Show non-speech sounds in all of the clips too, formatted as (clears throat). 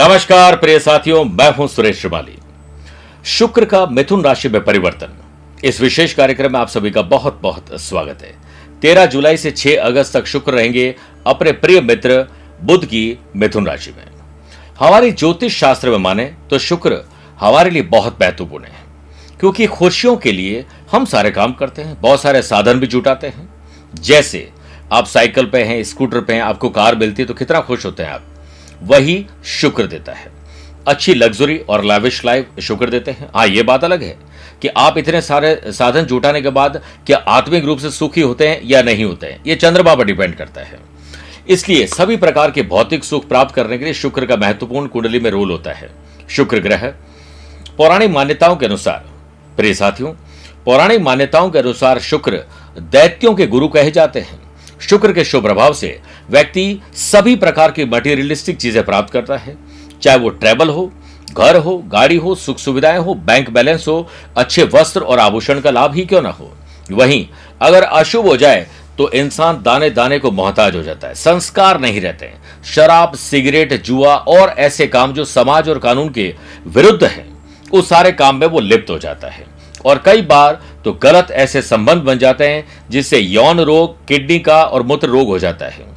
नमस्कार, प्रिय साथियों, मैं हूँ सुरेश श्रिवाली शुक्र का मिथुन राशि में परिवर्तन। इस विशेष कार्यक्रम में आप सभी का बहुत बहुत स्वागत है। तेरह जुलाई से छह अगस्त तक शुक्र रहेंगे अपने प्रिय मित्र बुद्ध की मिथुन राशि में। हमारी ज्योतिष शास्त्र में माने तो शुक्र हमारे लिए बहुत महत्वपूर्ण है, क्योंकि खुशियों के लिए हम सारे काम करते हैं, बहुत सारे साधन भी जुटाते हैं। जैसे आप साइकिल पे हैं, स्कूटर पे हैं, आपको कार मिलती है तो कितना खुश होते हैं आप। वही शुक्र देता है। अच्छी लग्जरी और लाविश लाइफ शुक्र देते हैं। हाँ ये बात अलग है कि आप इतने सारे साधन जुटाने के बाद क्या आत्मिक रूप से सुखी होते हैं या नहीं होते हैं? ये चंद्रमा पर डिपेंड करता है। इसलिए सभी प्रकार के भौतिक सुख प्राप्त करने के लिए शुक्र का महत्वपूर्ण कुंडली में रोल होता है। शुक्र ग्रह, पौराणिक मान्यताओं के अनुसार, प्रिय साथियों, पौराणिक मान्यताओं के अनुसार शुक्र दैत्यों के गुरु कहे जाते हैं। शुक्र के शुभ प्रभाव से व्यक्ति सभी प्रकार की मटेरियलिस्टिक चीज़ें प्राप्त करता है। चाहे वो ट्रेवल हो, घर हो, गाड़ी हो, सुख सुविधाएँ हो बैंक बैलेंस हो, अच्छे वस्त्र और आभूषण का लाभ ही क्यों ना हो? वहीं, अगर अशुभ हो जाए तो इंसान दाने दाने को मोहताज हो जाता है, संस्कार नहीं रहते हैं। शराब, सिगरेट, जुआ और ऐसे काम जो समाज और कानून के विरुद्ध है, उस सारे काम में वो लिप्त हो जाता है। और कई बार तो गलत ऐसे संबंध बन जाते हैं जिससे यौन रोग, किडनी का और मूत्र रोग हो जाता है।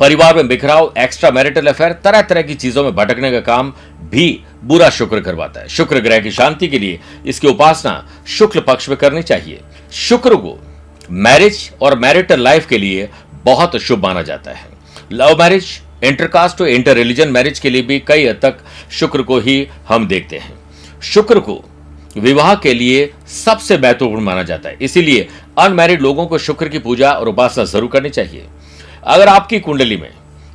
परिवार में बिखराव एक्स्ट्रा मैरिटल अफेयर तरह तरह की चीज़ों में भटकने का काम भी बुरा शुक्र करवाता है। शुक्र ग्रह की शांति के लिए इसकी उपासना शुक्ल पक्ष में करनी चाहिए। शुक्र को मैरिज और मैरिटल लाइफ के लिए बहुत शुभ माना जाता है। लव मैरिज इंटरकास्ट और इंटर रिलीजन मैरिज के लिए भी कई हद तक शुक्र को ही हम देखते हैं। शुक्र को विवाह के लिए सबसे महत्वपूर्ण माना जाता है। इसीलिए अनमैरिड लोगों को शुक्र की पूजा और उपासना ज़रूर करनी चाहिए। अगर आपकी कुंडली में,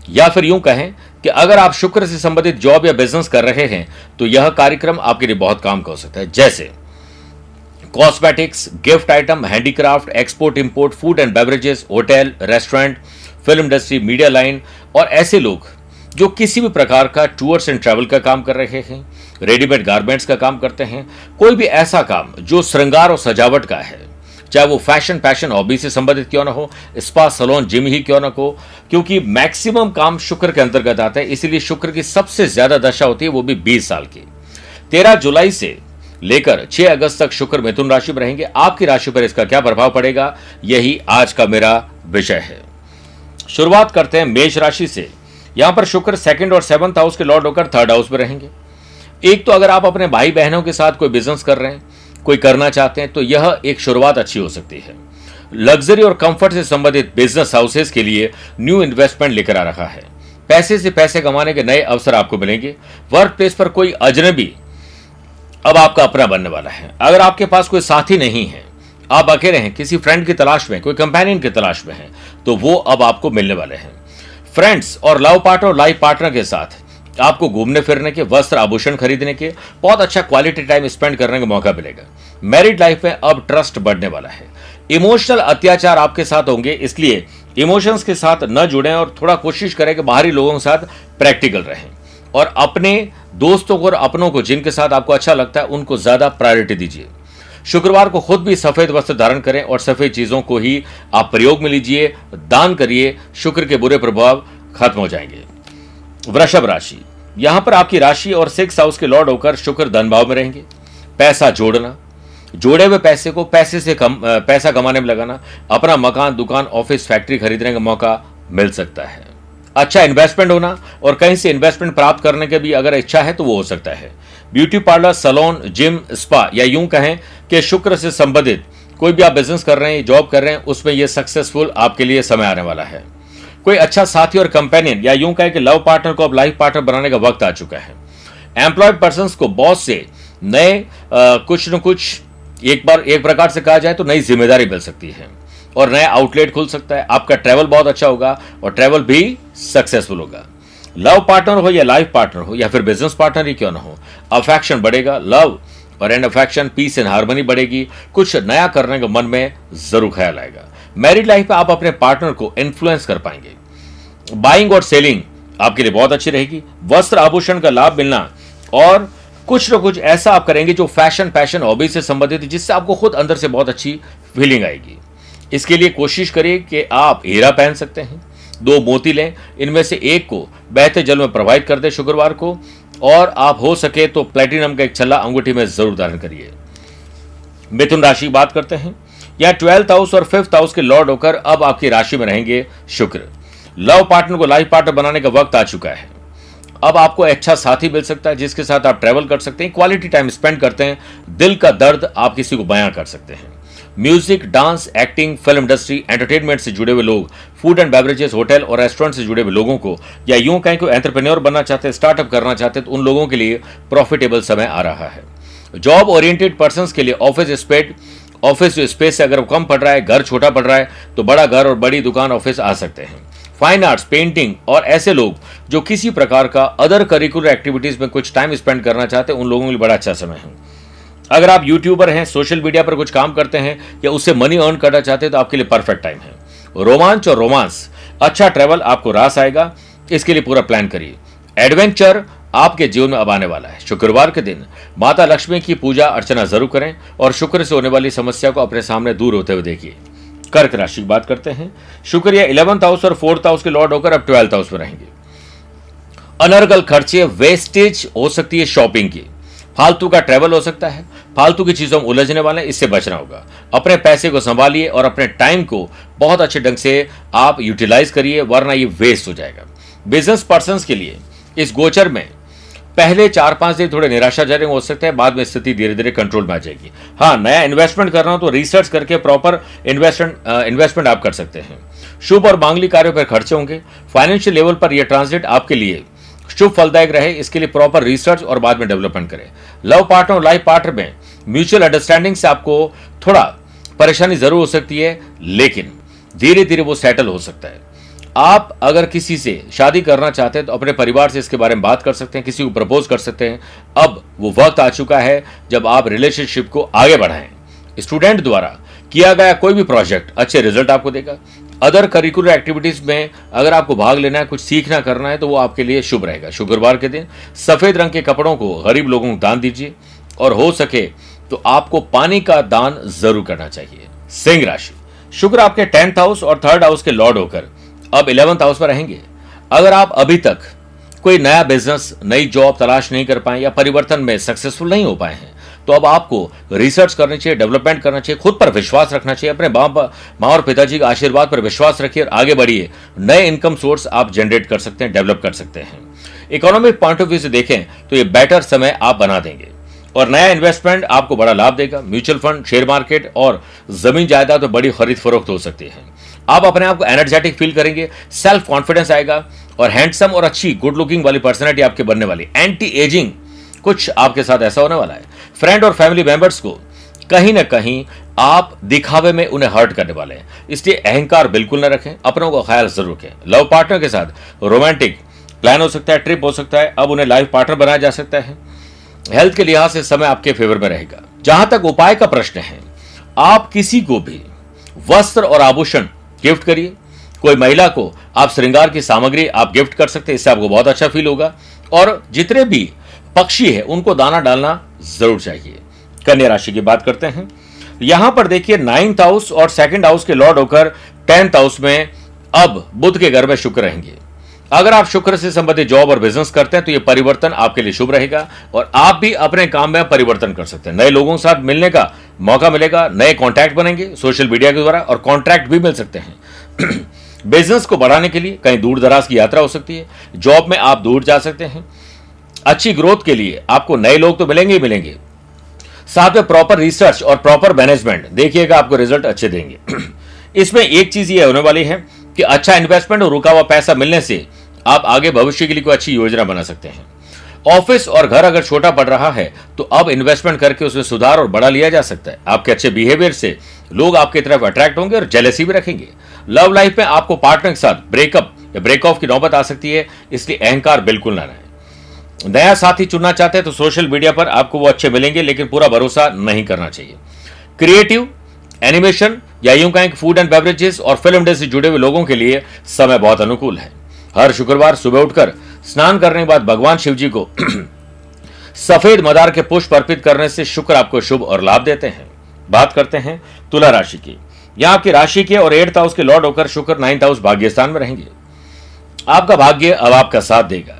या फिर यूँ कहें कि अगर आप शुक्र से संबंधित जॉब या बिज़नेस कर रहे हैं तो यह कार्यक्रम आपके लिए बहुत काम का हो सकता है। जैसे cosmetics gift item handicraft export import food and beverages hotel restaurant film industry media line और ऐसे लोग जो किसी भी प्रकार का टूर्स एंड ट्रैवल का काम कर रहे हैं। रेडीमेड गारमेंट्स का काम करते हैं। कोई भी ऐसा काम जो श्रृंगार और सजावट का है, चाहे वो फ़ैशन फ़ैशन हॉबी से संबंधित क्यों ना हो स्पा सलोन जिम ही क्यों ना हो, क्योंकि मैक्सिमम काम शुक्र के अंतर्गत आता है, इसीलिए शुक्र की सबसे ज़्यादा दशा होती है वो भी बीस साल की। तेरह जुलाई से लेकर 6 अगस्त तक शुक्र मिथुन राशि में रहेंगे। आपकी राशि पर इसका क्या प्रभाव पड़ेगा, यही आज का मेरा विषय है। शुरुआत करते हैं मेष राशि से। यहाँ पर शुक्र सेकंड और सेवंथ हाउस के लॉर्ड होकर थर्ड हाउस में रहेंगे। एक तो अगर आप अपने भाई बहनों के साथ कोई बिज़नेस कर रहे हैं, कोई करना चाहते हैं तो यह एक शुरुआत अच्छी हो सकती है। लग्जरी और कंफर्ट से संबंधित बिज़नेस हाउसेस के लिए न्यू इन्वेस्टमेंट लेकर आ रखा है। पैसे से पैसे कमाने के नए अवसर आपको मिलेंगे। वर्क प्लेस पर कोई अजनबी अब आपका अपना बनने वाला है। अगर आपके पास कोई साथी नहीं है, आप अकेले हैं, किसी फ्रेंड की तलाश में, कोई कंपेनियन की तलाश में हैं तो वो अब आपको मिलने वाले हैं। फ्रेंड्स और लव पार्टनर लाइफ पार्टनर के साथ आपको घूमने फिरने के, वस्त्र आभूषण खरीदने के, बहुत अच्छा क्वालिटी टाइम स्पेंड करने का मौका मिलेगा। मैरिड लाइफ में अब ट्रस्ट बढ़ने वाला है। इमोशनल अत्याचार आपके साथ होंगे, इसलिए इमोशंस के साथ न जुड़ें और थोड़ा कोशिश करें कि बाहरी लोगों के साथ प्रैक्टिकल रहें। और अपने दोस्तों को और अपनों को जिनके साथ आपको अच्छा लगता है, उनको ज़्यादा प्रायोरिटी दीजिए। शुक्रवार को खुद भी सफ़ेद वस्त्र धारण करें और सफ़ेद चीज़ों को ही आप प्रयोग में लीजिए, दान करिए, शुक्र के बुरे प्रभाव खत्म हो जाएँगे। वृषभ राशि। यहाँ पर आपकी राशि और सिक्स हाउस के लॉर्ड होकर शुक्र धन भाव में रहेंगे। पैसा जोड़ना, जोड़े हुए पैसे को पैसे से कम पैसा कमाने में लगाना, अपना मकान, दुकान, ऑफ़िस, फैक्ट्री खरीदने का मौका मिल सकता है। अच्छा इन्वेस्टमेंट होना और कहीं से इन्वेस्टमेंट प्राप्त करने के भी अगर इच्छा है तो वो हो सकता है। Beauty parlour salon gym spa या यूँ कहें कि शुक्र से संबंधित कोई भी आप बिज़नेस कर रहे हैं जॉब कर रहे हैं, उसमें यह सक्सेसफुल आपके लिए समय आने वाला है। कोई अच्छा साथी और कंपेनियन या यूँ कहें कि लव पार्टनर को अब लाइफ पार्टनर बनाने का वक्त आ चुका है। एम्प्लॉयड पर्सन को बॉस से नए कुछ न कुछ एक बार, एक प्रकार से कहा जाए तो नई ज़िम्मेदारी मिल सकती है और नया आउटलेट खुल सकता है। आपका ट्रैवल बहुत अच्छा होगा और ट्रैवल भी सक्सेसफुल होगा। लव पार्टनर हो या लाइफ पार्टनर हो या फिर बिज़नेस पार्टनर ही क्यों ना हो अफेक्शन बढ़ेगा। लव और and affection peace and harmony बढ़ेगी। कुछ नया करने का मन में ज़रूर ख्याल आएगा। मैरिड लाइफ में आप अपने पार्टनर को इन्फ्लुएंस कर पाएँगे। बाइंग और सेलिंग आपके लिए बहुत अच्छी रहेगी। वस्त्र आभूषण का लाभ मिलना और कुछ ना कुछ ऐसा आप करेंगे जो फ़ैशन पैशन हॉबी से संबंधित है, जिससे आपको खुद अंदर से बहुत अच्छी फीलिंग आएगी। इसके लिए कोशिश करिए कि आप हीरा पहन सकते हैं, दो मोती लें, इनमें से एक को बहते जल में प्रवाहित कर दें शुक्रवार को। और आप हो सके तो प्लेटिनम का एक छल्ला अंगूठी में ज़रूर धारण करिए। मिथुन राशि की बात करते हैं। या ट्वेल्थ हाउस और फिफ्थ हाउस के लॉर्ड होकर अब आपकी राशि में रहेंगे शुक्र। लव पार्टनर को लाइफ पार्टनर बनाने का वक्त आ चुका है। अब आपको अच्छा साथी मिल सकता है, जिसके साथ आप ट्रेवल कर सकते हैं क्वालिटी टाइम स्पेंड करते हैं, दिल का दर्द आप किसी को बयां कर सकते हैं। Music, dance, acting, film industry, entertainment से जुड़े हुए लोग, फ़ूड एंड बेवरेजेस, होटल और रेस्टोरेंट से जुड़े हुए लोगों को, या यूँ कहें कोई एंटरप्रेन्योर बनना चाहते हैं, स्टार्टअप करना चाहते तो उन लोगों के लिए प्रॉफिटेबल समय आ रहा है। जॉब ओरिएंटेड पर्सन के लिए ऑफ़िस स्पेड ऑफ़िस स्पेस से अगर कम पड़ रहा है, घर छोटा पड़ रहा है तो बड़ा घर और बड़ी दुकान ऑफ़िस आ सकते हैं। फाइन आर्ट्स पेंटिंग और ऐसे लोग जो किसी प्रकार का अदर करिकुलर एक्टिविटीज़ में कुछ टाइम स्पेंड करना चाहते हैं, उन लोगों के लिए बड़ा अच्छा समय है। अगर आप यूट्यूबर हैं सोशल मीडिया पर कुछ काम करते हैं, या उससे मनी अर्न करना चाहते हैं तो आपके लिए परफेक्ट टाइम है। रोमांच और रोमांस। अच्छा ट्रेवल आपको रास आएगा। इसके लिए पूरा प्लान करिए। एडवेंचर आपके जीवन में अब आने वाला है। शुक्रवार के दिन माता लक्ष्मी की पूजा अर्चना ज़रूर करें और शुक्र से होने वाली समस्या को अपने सामने दूर होते हुए देखिए। कर्क राशि की बात करते हैं। शुक्र या इलेवंथ हाउस और फोर्थ हाउस के लॉर्ड होकर अब ट्वेल्थ हाउस में रहेंगे। अनर्गल खर्चे वेस्टेज हो सकती है शॉपिंग की। फालतू का ट्रेवल हो सकता है। फालतू की चीज़ों में उलझने वाले इससे बचना होगा। अपने पैसे को संभालिए और अपने टाइम को बहुत अच्छे ढंग से आप यूटिलाइज करिए, वरना ये वेस्ट हो जाएगा। बिज़नेस पर्सन के लिए इस गोचर में पहले चार पाँच दिन थोड़े निराशाजनक हो सकते हैं, बाद में स्थिति धीरे धीरे कंट्रोल में आ जाएगी। हाँ नया इन्वेस्टमेंट करना हो तो रिसर्च करके प्रॉपर इन्वेस्टमेंट इन्वेस्टमेंट आप कर सकते हैं। शुभ और मांगली कार्यों पर खर्चे होंगे। फाइनेंशियल लेवल पर यह ट्रांसलेट आपके लिए शुभ फलदायक रहे, इसके लिए प्रॉपर रिसर्च और बाद में डेवलपमेंट करें। लव पार्टनर और लाइफ पार्टनर में म्यूचुअल अंडरस्टैंडिंग से आपको थोड़ा परेशानी ज़रूर हो सकती है, लेकिन धीरे धीरे वो सेटल हो सकता है। आप अगर किसी से शादी करना चाहते हैं तो अपने परिवार से इसके बारे में बात कर सकते हैं, किसी को प्रपोज कर सकते हैं। अब वो वक्त आ चुका है जब आप रिलेशनशिप को आगे बढ़ाएँ। स्टूडेंट द्वारा किया गया कोई भी प्रोजेक्ट अच्छे रिज़ल्ट आपको देगा। अदर करिकुलर एक्टिविटीज़ में अगर आपको भाग लेना है, कुछ सीखना करना है तो वो आपके लिए शुभ रहेगा। शुक्रवार के दिन सफ़ेद रंग के कपड़ों को गरीब लोगों को दान दीजिए और हो सके तो आपको पानी का दान ज़रूर करना चाहिए। सिंह राशि। शुक्र आपके टेंथ हाउस और थर्ड हाउस के लॉर्ड होकर अब इलेवंथ हाउस में रहेंगे। अगर आप अभी तक कोई नया बिज़नेस, नई जॉब तलाश नहीं कर पाए या परिवर्तन में सक्सेसफुल नहीं हो पाए हैं तो अब आपको रिसर्च करनी चाहिए डेवलपमेंट करना चाहिए, खुद पर विश्वास रखना चाहिए, अपने माँ और पिताजी के आशीर्वाद पर विश्वास रखिए और आगे बढ़िए। नए इनकम सोर्स आप जनरेट कर सकते हैं डेवलप कर सकते हैं। इकोनॉमिक पॉइंट ऑफ़ व्यू से देखें तो ये बेटर समय आप बना देंगे। और नया इन्वेस्टमेंट आपको बड़ा लाभ देगा। म्यूचुअल फंड शेयर मार्केट और ज़मीन जायदाद तो बड़ी खरीद फरोख्त हो सकती है। आप अपने आप को एनर्जेटिक फील करेंगे सेल्फ कॉन्फिडेंस आएगा और हैंडसम और अच्छी गुड लुकिंग वाली पर्सनैलिटी आपके बनने वाली। एंटी एजिंग कुछ आपके साथ ऐसा होने वाला है। फ्रेंड और फैमिली मेंबर्स को कहीं ना कहीं आप दिखावे में उन्हें हर्ट करने वाले हैं। इसलिए अहंकार बिल्कुल न रखें, अपनों का ख्याल ज़रूर रखें। लव पार्टनर के साथ रोमांटिक प्लान हो सकता है ट्रिप हो सकता है, अब उन्हें लाइफ पार्टनर बनाया जा सकता है। हेल्थ के लिहाज से समय आपके फेवर में रहेगा। जहाँ तक उपाय का प्रश्न है, आप किसी को भी वस्त्र और आभूषण गिफ्ट करिए। कोई महिला को आप श्रृंगार की सामग्री आप गिफ्ट कर सकते हैं, इससे आपको बहुत अच्छा फील होगा। और जितने भी पक्षी है, उनको दाना डालना ज़रूर चाहिए। कन्या राशि की बात करते हैं। यहाँ पर देखिए नाइन्थ हाउस और सेकंड हाउस के लॉर्ड होकर टेंथ हाउस में अब बुद्ध के घर में शुक्र रहेंगे। अगर आप शुक्र से संबंधित जॉब और बिज़नेस करते हैं तो यह परिवर्तन आपके लिए शुभ रहेगा और आप भी अपने काम में परिवर्तन कर सकते हैं। नए लोगों के साथ मिलने का मौका मिलेगा, नए कॉन्टैक्ट बनेंगे सोशल मीडिया के द्वारा और कॉन्ट्रैक्ट भी मिल सकते हैं। (clears throat) बिज़नेस को बढ़ाने के लिए कहीं दूर दराज की यात्रा हो सकती है। जॉब में आप दूर जा सकते हैं। अच्छी ग्रोथ के लिए आपको नए लोग तो मिलेंगे ही मिलेंगे। साथ में प्रॉपर रिसर्च और प्रॉपर मैनेजमेंट देखिएगा आपको रिज़ल्ट अच्छे देंगे। (clears throat) इसमें एक चीज़ ये होने वाली है कि अच्छा इन्वेस्टमेंट और रुका हुआ पैसा मिलने से आप आगे भविष्य के लिए कोई अच्छी योजना बना सकते हैं। ऑफ़िस और घर अगर छोटा पड़ रहा है तो अब इन्वेस्टमेंट करके उसमें सुधार और बढ़ा लिया जा सकता है। आपके अच्छे बिहेवियर से लोग आपकी तरफ़ अट्रैक्ट होंगे और जेलेसी भी रखेंगे। लव लाइफ में आपको पार्टनर के साथ ब्रेकअप या ब्रेक ऑफ़ की नौबत आ सकती है, इसलिए अहंकार बिल्कुल ना रहे। नया साथी चुनना चाहते हैं तो सोशल मीडिया पर आपको वो अच्छे मिलेंगे, लेकिन पूरा भरोसा नहीं करना चाहिए। क्रिएटिव एनिमेशन या यूँ कहें कि फ़ूड एंड बेवरेजेस और फ़िल्म इंडस्ट्री जुड़े हुए लोगों के लिए समय बहुत अनुकूल है। हर शुक्रवार सुबह उठकर स्नान करने के बाद भगवान शिव जी को (clears throat) सफ़ेद मदार के पुष्प अर्पित करने से शुक्र आपको शुभ और लाभ देते हैं। बात करते हैं तुला राशि की। यहाँ आपकी राशि के और एट्थ हाउस के लॉर्ड होकर शुक्र नाइन्थ हाउस भाग्यस्थान में रहेंगे। आपका भाग्य अब आपका साथ देगा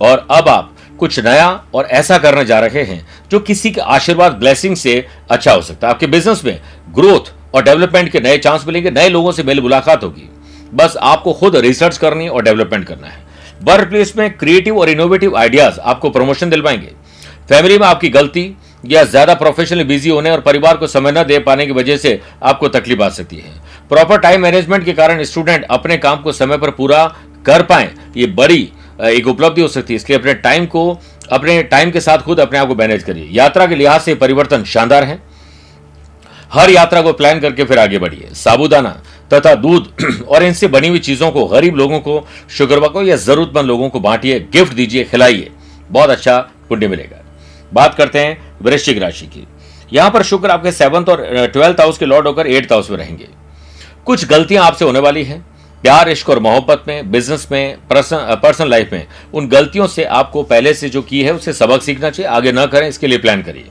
और अब आप कुछ नया और ऐसा करने जा रहे हैं जो किसी के आशीर्वाद ब्लेसिंग से अच्छा हो सकता है। आपके बिज़नेस में ग्रोथ और डेवलपमेंट के नए चांस मिलेंगे, नए लोगों से मेल मुलाकात होगी। बस आपको खुद रिसर्च करनी और डेवलपमेंट करना है। वर्क प्लेस में क्रिएटिव और इनोवेटिव आइडियाज़ आपको प्रमोशन दिलवाएँगे। फैमिली में आपकी गलती या ज़्यादा प्रोफेशनली बिज़ी होने और परिवार को समय न दे पाने की वजह से आपको तकलीफ़ आ सकती है। प्रॉपर टाइम मैनेजमेंट के कारण स्टूडेंट अपने काम को समय पर पूरा कर पाए, ये बड़ी एक उपलब्धि हो सकती है। इसलिए अपने टाइम को, अपने टाइम के साथ खुद अपने आप को मैनेज करिए। यात्रा के लिहाज से परिवर्तन शानदार है। हर यात्रा को प्लान करके फिर आगे बढ़िए। साबुदाना तथा दूध (clears throat) और इनसे बनी हुई चीज़ों को, गरीब लोगों को, शुक्रवार को या जरूरतमंद लोगों को बांटिए गिफ्ट दीजिए, खिलाइए। बहुत अच्छा पुण्य मिलेगा। बात करते हैं वृश्चिक राशि की। यहाँ पर शुक्र आपके सेवंथ और ट्वेल्थ हाउस के लॉर्ड होकर एट्थ हाउस में रहेंगे। कुछ गलतियाँ आपसे होने वाली है। प्यार, इश्क और मोहब्बत में बिज़नेस में पर्सनल लाइफ में, उन गलतियों से आपको पहले से जो की है उससे सबक सीखना चाहिए। आगे ना करें, इसके लिए प्लान करिए।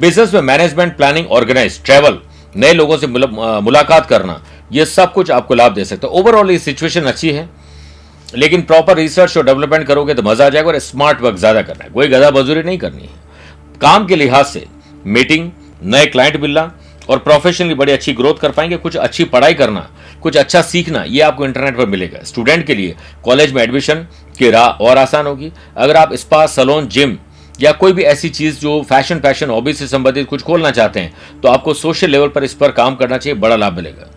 बिज़नेस में मैनेजमेंट प्लानिंग ऑर्गेनाइज ट्रेवल नए लोगों से मुलाकात करना यह सब कुछ आपको लाभ दे सकता है। ओवरऑल ये सिचुएशन अच्छी है, लेकिन प्रॉपर रिसर्च और डेवलपमेंट करोगे तो मज़ा आ जाएगा और स्मार्ट वर्क ज़्यादा करना है। कोई गदा मजूरी नहीं करनी है। काम के लिहाज से मीटिंग नए क्लाइंट मिलना और प्रोफेशनली बड़ी अच्छी ग्रोथ कर पाएँगे, कुछ अच्छी पढ़ाई करना कुछ अच्छा सीखना ये आपको इंटरनेट पर मिलेगा। स्टूडेंट के लिए कॉलेज में एडमिशन की राह और आसान होगी। अगर आप स्पा, सलोन, जिम या कोई भी ऐसी चीज़ जो फ़ैशन फ़ैशन हॉबी से संबंधित कुछ खोलना चाहते हैं तो आपको सोशल लेवल पर इस पर काम करना चाहिए, बड़ा लाभ मिलेगा।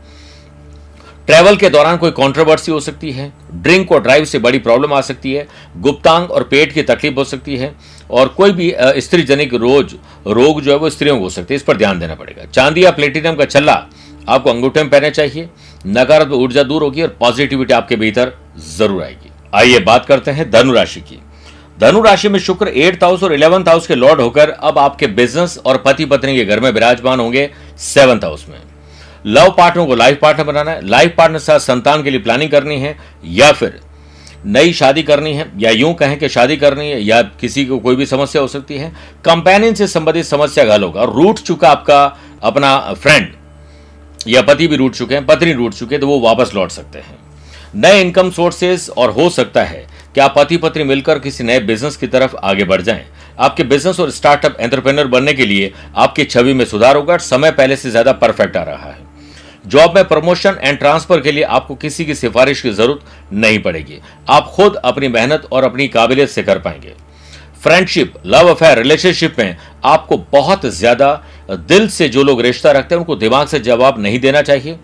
ट्रैवल के दौरान कोई कंट्रोवर्सी हो सकती है, ड्रिंक और ड्राइव से बड़ी प्रॉब्लम आ सकती है, गुप्तांग और पेट की तकलीफ़ हो सकती है, और कोई भी स्त्री जनिक रोज, रोग जो है वो स्त्रियों को हो सकते हैं, इस पर ध्यान देना पड़ेगा। चांदी या प्लेटिनम का छल्ला, आपको अंगूठे में पहनना चाहिए नकारात्मक ऊर्जा दूर होगी और पॉजिटिविटी आपके भीतर ज़रूर आएगी। आइए बात करते हैं धनु राशि की। धनु राशि में शुक्र एट्थ हाउस और इलेवंथ हाउस के लॉर्ड होकर अब आपके बिज़नेस और पति पत्नी के घर में विराजमान होंगे सेवंथ हाउस में। लव पार्टनर को लाइफ पार्टनर बनाना है। लाइफ पार्टनर साथ संतान के लिए प्लानिंग करनी है या फिर नई शादी करनी है या यूँ कहें कि शादी करनी है या किसी को कोई भी समस्या हो सकती है। कंपेनियन से संबंधित समस्या का हल होगा। रूट चुका आपका अपना फ्रेंड या पति भी रूट चुके हैं, पत्नी रूट चुके हैं तो वो वापस लौट सकते हैं। नए इनकम सोर्सेज और हो सकता है कि आप पति पत्नी मिलकर किसी नए बिज़नेस की तरफ़ आगे बढ़ जाएँ? आपके बिज़नेस और स्टार्टअप एंटरप्रेन्योर बनने के लिए आपकी छवि में सुधार होगा समय पहले से ज़्यादा परफेक्ट आ रहा है। जॉब में प्रमोशन एंड ट्रांसफ़र के लिए आपको किसी की सिफारिश की ज़रूरत नहीं पड़ेगी। आप खुद अपनी मेहनत और अपनी काबिलियत से कर पाएँगे। फ्रेंडशिप लव अफेयर रिलेशनशिप में आपको बहुत ज़्यादा दिल से जो लोग रिश्ता रखते हैं, उनको दिमाग से जवाब नहीं देना चाहिए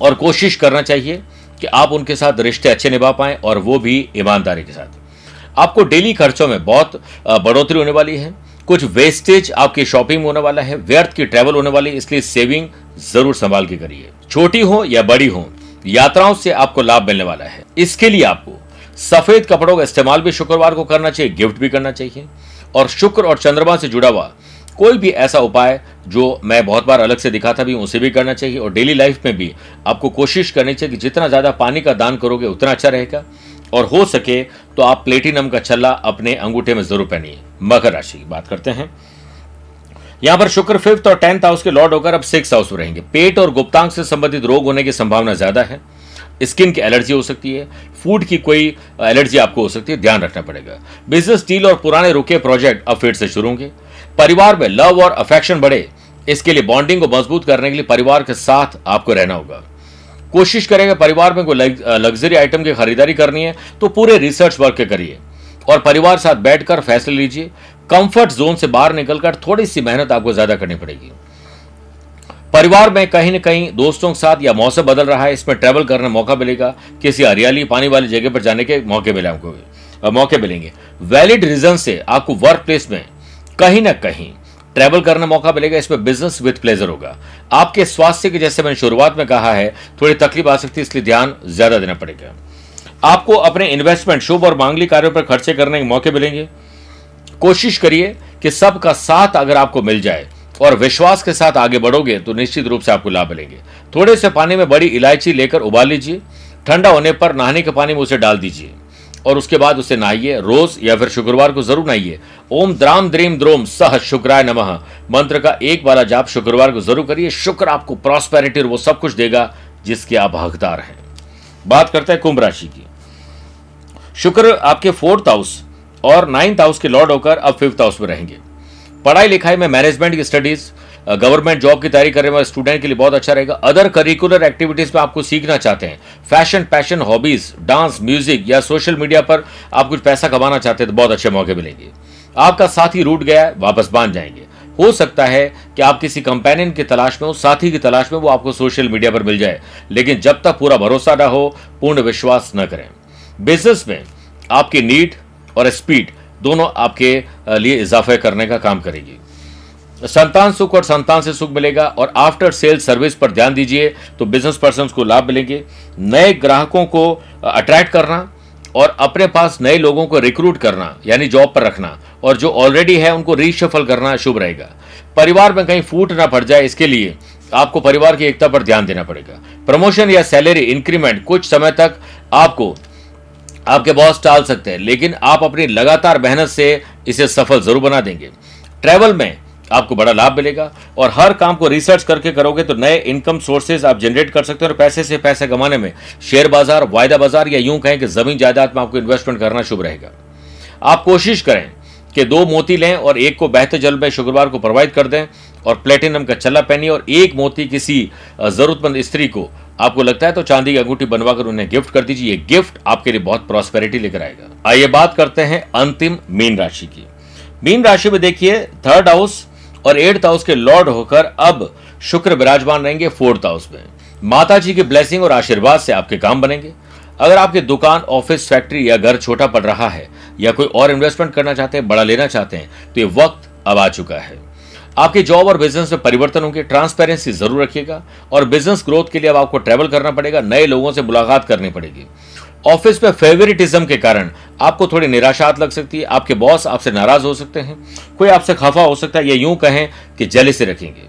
और कोशिश करना चाहिए कि आप उनके साथ रिश्ते अच्छे निभा पाएँ और वो भी ईमानदारी के साथ। आपको डेली खर्चों में बहुत बढ़ोतरी होने वाली है। कुछ वेस्टेज आपकी शॉपिंग होने वाला है, व्यर्थ की ट्रेवल होने वाली है, इसलिए सेविंग ज़रूर संभाल के करिए। छोटी हो या बड़ी हो, यात्राओं से आपको लाभ मिलने वाला है। इसके लिए आपको सफ़ेद कपड़ों का इस्तेमाल भी शुक्रवार को करना चाहिए, गिफ्ट भी करना चाहिए। और शुक्र और चंद्रमा से जुड़ा हुआ कोई भी ऐसा उपाय जो मैं बहुत बार अलग से दिखाता भी, उसे भी करना चाहिए और डेली लाइफ में भी आपको कोशिश करनी चाहिए कि जितना ज़्यादा पानी का दान करोगे, उतना अच्छा रहेगा। और हो सके तो आप प्लेटिनम का छल्ला अपने अंगूठे में ज़रूर पहनिए। मकर राशि की बात करते हैं। यहाँ पर शुक्र फिफ्थ और टेंथ हाउस के लॉर्ड होकर अब सिक्स हाउस में रहेंगे। पेट और गुप्तांग से संबंधित रोग होने की संभावना ज़्यादा है। स्किन की एलर्जी हो सकती है। फ़ूड की कोई एलर्जी आपको हो सकती है। ध्यान रखना पड़ेगा। बिज़नेस डील और पुराने रुके प्रोजेक्ट अब फिर से शुरू होंगे। परिवार में लव और अफेक्शन बढ़े, इसके लिए बॉन्डिंग को मज़बूत करने के लिए परिवार के साथ आपको रहना होगा। कोशिश करेंगे परिवार में कोई लग्जरी आइटम की खरीदारी करनी है तो पूरे रिसर्च वर्क करिए। और परिवार साथ बैठकर फैसले लीजिए। कंफर्ट जोन से बाहर निकलकर थोड़ी सी मेहनत आपको ज़्यादा करनी पड़ेगी। परिवार में कहीं ना कहीं दोस्तों के साथ या मौसम बदल रहा है, इसमें ट्रेवल करने मौका मिलेगा। किसी हरियाली, पानी वाली जगह पर जाने के मौके मिले आपको। मौके मिलेंगे। वैलिड रीजन से आपको वर्क प्लेस में कहीं ना कहीं ट्रैवल करने मौका मिलेगा, इसमें बिज़नेस विद प्लेजर होगा। आपके स्वास्थ्य की, जैसे मैंने शुरुआत में कहा है, थोड़ी तकलीफ़ आ सकती है, इसलिए ध्यान ज़्यादा देना पड़ेगा। आपको अपने इन्वेस्टमेंट शुभ और मांगली कार्यों पर खर्चे करने के मौके मिलेंगे। कोशिश करिए कि सबका साथ अगर आपको मिल जाए और विश्वास के साथ आगे बढ़ोगे तो निश्चित रूप से आपको लाभ मिलेंगे। थोड़े से पानी में बड़ी इलायची लेकर उबाल लीजिए। ठंडा होने पर नहाने के पानी में उसे डाल दीजिए। और उसके बाद उसे नहाइए रोज या फिर शुक्रवार को ज़रूर नहाइए ओम द्राम द्रीम द्रोम, सह शुक्राय नमः। मंत्र का एक वाला जाप शुक्रवार को ज़रूर करिए। शुक्र आपको प्रॉस्पेरिटी और वो सब कुछ देगा जिसके आप हकदार हैं। बात करते हैं कुंभ राशि की। शुक्र आपके फोर्थ हाउस और नाइन्थ हाउस के लॉर्ड होकर अब फिफ्थ हाउस में रहेंगे। पढ़ाई लिखाई में मैनेजमेंट की स्टडीज़ गवर्नमेंट जॉब की तैयारी करने वाले स्टूडेंट के लिए बहुत अच्छा रहेगा। अदर करिकुलर एक्टिविटीज़ में आपको सीखना चाहते हैं। Fashion passion hobbies dance music या सोशल मीडिया पर आप कुछ पैसा कमाना चाहते हैं तो बहुत अच्छे मौके मिलेंगे। आपका साथी रूट गया है, वापस बाँध जाएँगे। हो सकता है कि आप किसी कंपेनियन की तलाश में हो, साथी की तलाश में वो आपको सोशल मीडिया पर मिल जाए। लेकिन जब तक पूरा भरोसा ना हो, पूर्ण विश्वास न करें। बिज़नेस में आपकी नीड और स्पीड दोनों आपके लिए इजाफे करने का काम करेगी। संतान सुख और संतान से सुख मिलेगा और आफ्टर सेल सर्विस पर ध्यान दीजिए तो बिज़नेस पर्सन को लाभ मिलेंगे। नए ग्राहकों को अट्रैक्ट करना और अपने पास नए लोगों को रिक्रूट करना, यानी जॉब पर रखना और जो ऑलरेडी है उनको रीशफल करना शुभ रहेगा। परिवार में कहीं फूट ना पड़ जाए इसके लिए आपको परिवार की एकता पर ध्यान देना पड़ेगा। प्रमोशन या सैलरी इंक्रीमेंट कुछ समय तक आपको, आपके बॉस टाल सकते हैं, लेकिन आप अपनी लगातार मेहनत से इसे सफल ज़रूर बना देंगे। ट्रैवल में आपको बड़ा लाभ मिलेगा। और हर काम को रिसर्च करके करोगे तो नए इनकम सोर्सेज आप जनरेट कर सकते हैं और पैसे से पैसे कमाने में। शेयर बाज़ार, वायदा बाज़ार या यूँ कहें कि ज़मीन जायदाद में आपको इन्वेस्टमेंट करना शुभ रहेगा। आप कोशिश करें कि दो मोती लें और एक को बहते जल में शुक्रवार को प्रोवाइड कर दें और प्लेटिनम का चला पहनिए और एक मोती किसी जरूरतमंद स्त्री को, आपको लगता है तो चांदी की अंगूठी बनवाकर उन्हें गिफ्ट कर दीजिए। गिफ्ट आपके लिए बहुत प्रॉस्पेरिटी लेकर आएगा। आइए बात करते हैं अंतिम मीन राशि की। मीन राशि में देखिए थर्ड हाउस और एट्थ हाउस के लॉर्ड होकर अब शुक्र विराजमान रहेंगे फोर्थ हाउस में। माता जी की ब्लेसिंग और आशीर्वाद से आपके काम बनेंगे। अगर आपकी दुकान, ऑफ़िस, फैक्ट्री या घर छोटा पड़ रहा है या कोई और इन्वेस्टमेंट करना चाहते हैं, बड़ा लेना चाहते हैं तो ये वक्त अब आ चुका है। आपके जॉब और बिज़नेस में परिवर्तन होंगे ट्रांसपेरेंसी ज़रूर रखिएगा और बिज़नेस ग्रोथ के लिए अब आपको ट्रेवल करना पड़ेगा, नए लोगों से मुलाकात करनी पड़ेगी। ऑफ़िस में फेवरिटिज्म के कारण आपको थोड़ी निराशात लग सकती है, आपके बॉस आपसे नाराज़ हो सकते हैं, कोई आपसे खफा हो सकता है, या यूँ कहें कि जले से रखेंगे।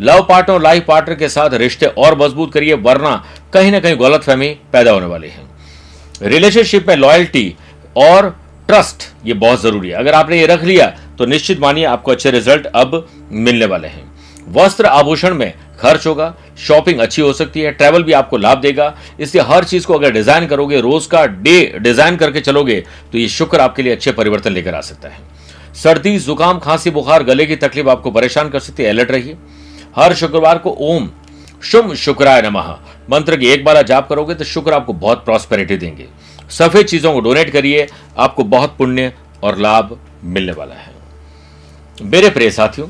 लव पार्टनर लाइफ पार्टनर के साथ रिश्ते और मज़बूत करिए, वरना कहीं ना कहीं गलत फहमी पैदा होने वाली है। रिलेशनशिप में लॉयल्टी और ट्रस्ट ये बहुत ज़रूरी है। अगर आपने ये रख लिया तो निश्चित मानिए आपको अच्छे रिज़ल्ट अब मिलने वाले हैं। वस्त्र आभूषण में खर्च होगा शॉपिंग अच्छी हो सकती है ट्रैवल भी आपको लाभ देगा। इसलिए हर चीज़ को अगर डिज़ाइन करोगे, रोज का डे डिज़ाइन करके चलोगे तो ये शुक्र आपके लिए अच्छे परिवर्तन लेकर आ सकता है। सर्दी, जुकाम, खांसी, बुखार, गले की तकलीफ़ आपको परेशान कर सकती है अलर्ट रहिए। हर शुक्रवार को ओम शुभ शुक्राय नमः। मंत्र की एक बार जाप करोगे तो शुक्र आपको बहुत प्रॉस्पेरिटी देंगे। सफ़ेद चीज़ों को डोनेट करिए, आपको बहुत पुण्य और लाभ मिलने वाला है। मेरे प्रिय साथियों,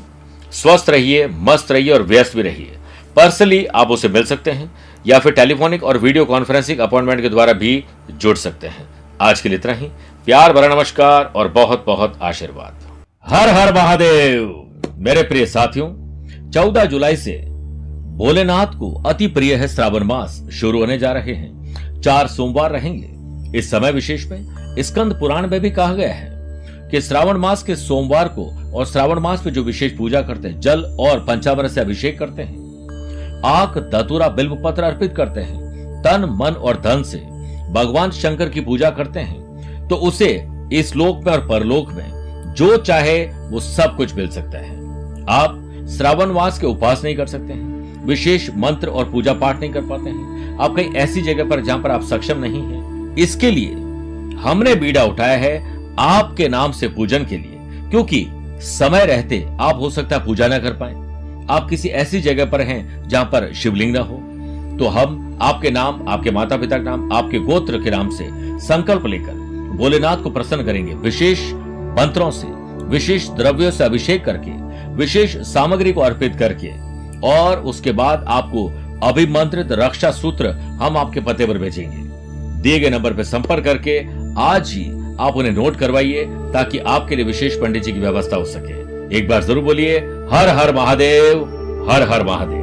स्वस्थ रहिए, मस्त रहिए और व्यस्त भी रहिए। पर्सनली आप उसे मिल सकते हैं, या फिर टेलीफोनिक और वीडियो कॉन्फ्रेंसिंग अपॉइंटमेंट के द्वारा भी जुड़ सकते हैं। आज के लिए इतना ही। प्यार, भरा नमस्कार और बहुत बहुत आशीर्वाद। हर हर महादेव। मेरे प्रिय साथियों, चौदह जुलाई से भोलेनाथ को अति प्रिय है श्रावण मास शुरू होने जा रहे हैं। चार सोमवार रहेंगे। इस समय विशेष में स्कंद पुराण में भी कहा गया है कि श्रावण मास के सोमवार को और श्रावण मास में जो विशेष पूजा करते हैं, जल और पंचामृत से अभिषेक करते हैं आक दतुरा बिल्व पत्र अर्पित करते हैं, तन, मन और धन से। भगवान शंकर की पूजा करते हैं तो उसे इस लोक में और परलोक में जो चाहे वो सब कुछ मिल सकता है। आप श्रावण मास के उपास नहीं कर सकते हैं, विशेष मंत्र और पूजा पाठ नहीं कर पाते हैं। आप कहीं ऐसी जगह पर जहाँ पर आप सक्षम नहीं हैं। इसके लिए हमने बीड़ा उठाया है आपके नाम से पूजन के लिए, क्योंकि समय रहते आप हो सकता है पूजा ना कर पाए। आप किसी ऐसी जगह पर हैं जहाँ पर शिवलिंग न हो तो हम आपके नाम, आपके माता पिता के नाम, आपके गोत्र के नाम से संकल्प लेकर भोलेनाथ को प्रसन्न करेंगे विशेष मंत्रों से, विशेष द्रव्यों से अभिषेक करके, विशेष सामग्री को अर्पित करके, और उसके बाद आपको अभिमंत्रित रक्षा सूत्र हम आपके पते पर भेजेंगे। दिए गए नंबर पर संपर्क करके आज ही आप उन्हें नोट करवाइए ताकि आपके लिए विशेष पंडित जी की व्यवस्था हो सके। एक बार ज़रूर बोलिए हर हर महादेव हर हर महादेव।